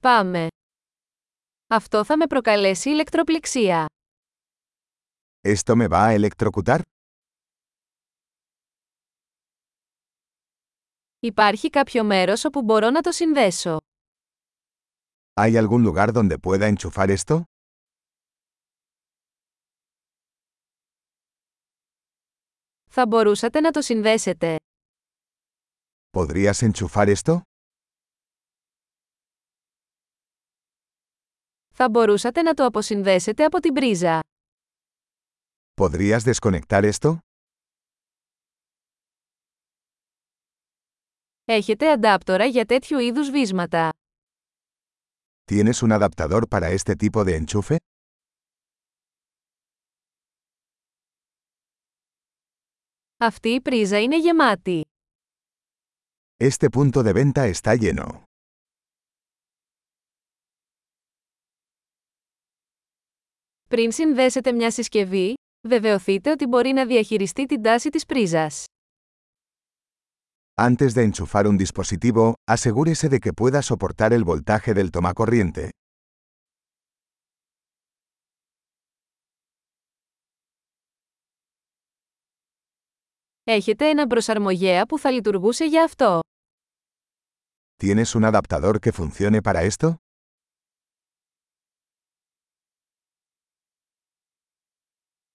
Πάμε. Αυτό θα με προκαλέσει ηλεκτροπληξία. ¿Esto me va a electrocutar? Υπάρχει κάποιο μέρος όπου μπορώ να το συνδέσω. ¿Hay algún lugar donde pueda enchufar esto? Θα μπορούσατε να το συνδέσετε. ¿Podrías enchufar esto? Θα μπορούσατε να το αποσυνδέσετε από την πρίζα. ¿Podrías desconectar esto? Έχετε αντάπτορα για τέτοιου είδους βίσματα. ¿Tienes un adaptador para este tipo de enchufe? Αυτή η πρίζα είναι γεμάτη. Este punto de venta está lleno. Πριν συνδέσετε μια συσκευή, βεβαιωθείτε ότι μπορεί να διαχειριστεί την τάση της πρίζας. Antes de enchufar un dispositivo, asegúrese de que pueda soportar el voltaje del tomacorriente. Έχετε έναν προσαρμογέα που θα λειτουργούσε για αυτό. ¿Tienes un adaptador que funcione para esto?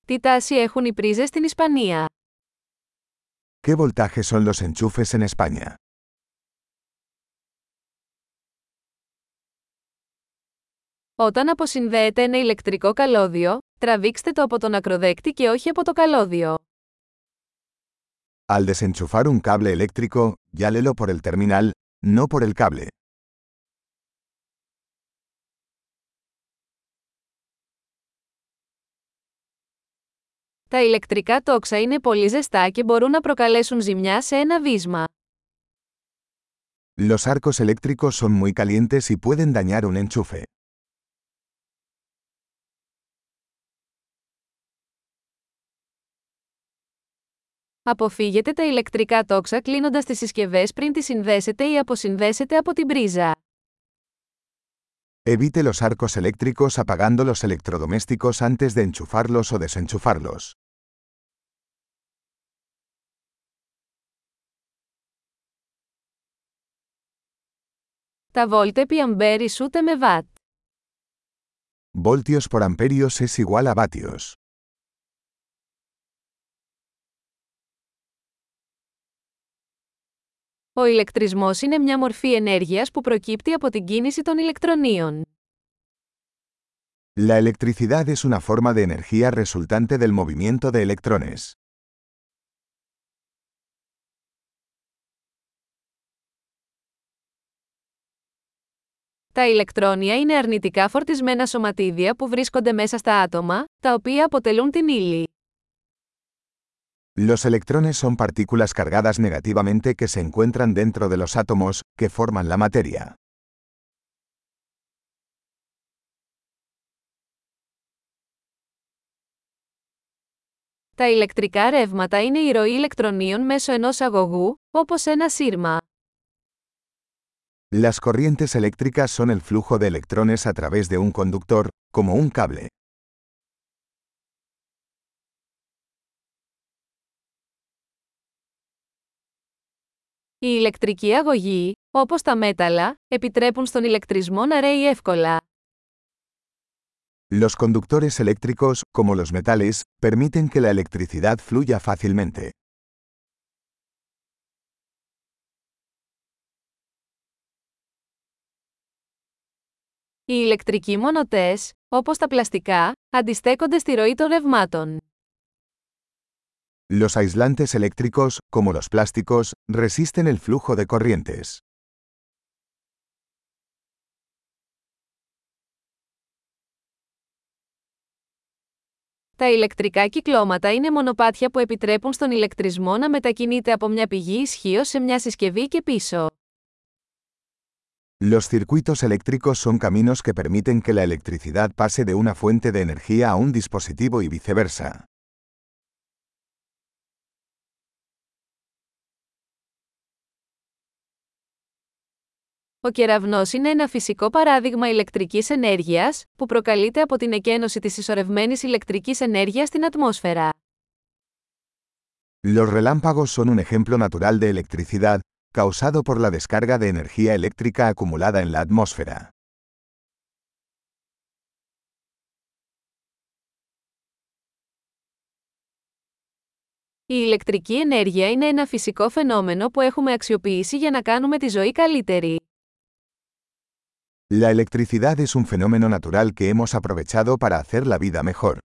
Τι τάση έχουν οι πρίζες στην Ισπανία; ¿Qué voltaje son los enchufes en España? Όταν αποσυνδέετε ένα ηλεκτρικό καλώδιο, τραβήξτε το από τον ακροδέκτη και όχι από το καλώδιο. Al desenchufar un cable eléctrico, llálelo por el terminal, no por el cable. Τα ηλεκτρικά τόξα είναι πολύ ζεστά και μπορούν να προκαλέσουν ζημιά σε ένα βίσμα. Los arcos eléctricos son muy calientes y pueden dañar un enchufe. Αποφύγετε τα ηλεκτρικά τόξα κλείνοντας τις συσκευές πριν τις συνδέσετε ή αποσυνδέσετε από την πρίζα. Evite los arcos eléctricos apagando los electrodomésticos antes de enchufarlos o desenchufarlos. Τα βόλτ επί αμπέρ ισούται με βατ. Voltios por amperios es igual a vatios. Ο ηλεκτρισμός είναι μια μορφή ενέργειας που προκύπτει από την κίνηση των ηλεκτρονίων. La electricidad es una forma de energía resultante del movimiento de electrones. Τα ηλεκτρόνια είναι αρνητικά φορτισμένα σωματίδια που βρίσκονται μέσα στα άτομα, τα οποία αποτελούν την ύλη. Los electrones son partículas cargadas negativamente que se encuentran dentro de los átomos, que forman la materia. Τα ηλεκτρικά ρεύματα είναι η ροή ηλεκτρονίων μέσω ενός αγωγού, όπως ένα σύρμα. Las corrientes eléctricas son el flujo de electrones a través de un conductor, como un cable. Οι ηλεκτρικοί αγωγοί, όπως τα μέταλλα, επιτρέπουν στον ηλεκτρισμό να ρέει εύκολα. Los conductores eléctricos, como los metales, permiten que la electricidad fluya fácilmente. Οι ηλεκτρικοί μονοτές, όπως τα πλαστικά, αντιστέκονται στη ροή των ρευμάτων. Los aislantes eléctricos, como los plásticos, resisten el flujo de corrientes. Τα ηλεκτρικά κυκλώματα είναι μονοπάτια που επιτρέπουν στον ηλεκτρισμό να μετακινείται από μια πηγή ισχύω σε μια συσκευή και πίσω. Los circuitos eléctricos son caminos que permiten que la electricidad pase de una fuente de energía a un dispositivo y viceversa. Ο κεραυνός είναι ένα φυσικό παράδειγμα ηλεκτρικής ενέργειας, που προκαλείται από την εκένωση της ισορρευμένης ηλεκτρικής ενέργειας στην ατμόσφαιρα. Los relámpagos son un ejemplo natural de electricidad, causado por la descarga de energía eléctrica acumulada en la atmósfera. Η ηλεκτρική ενέργεια είναι ένα φυσικό φαινόμενο που έχουμε αξιοποιήσει για να κάνουμε τη ζωή καλύτερη. La electricidad es un fenómeno natural que hemos aprovechado para hacer la vida mejor.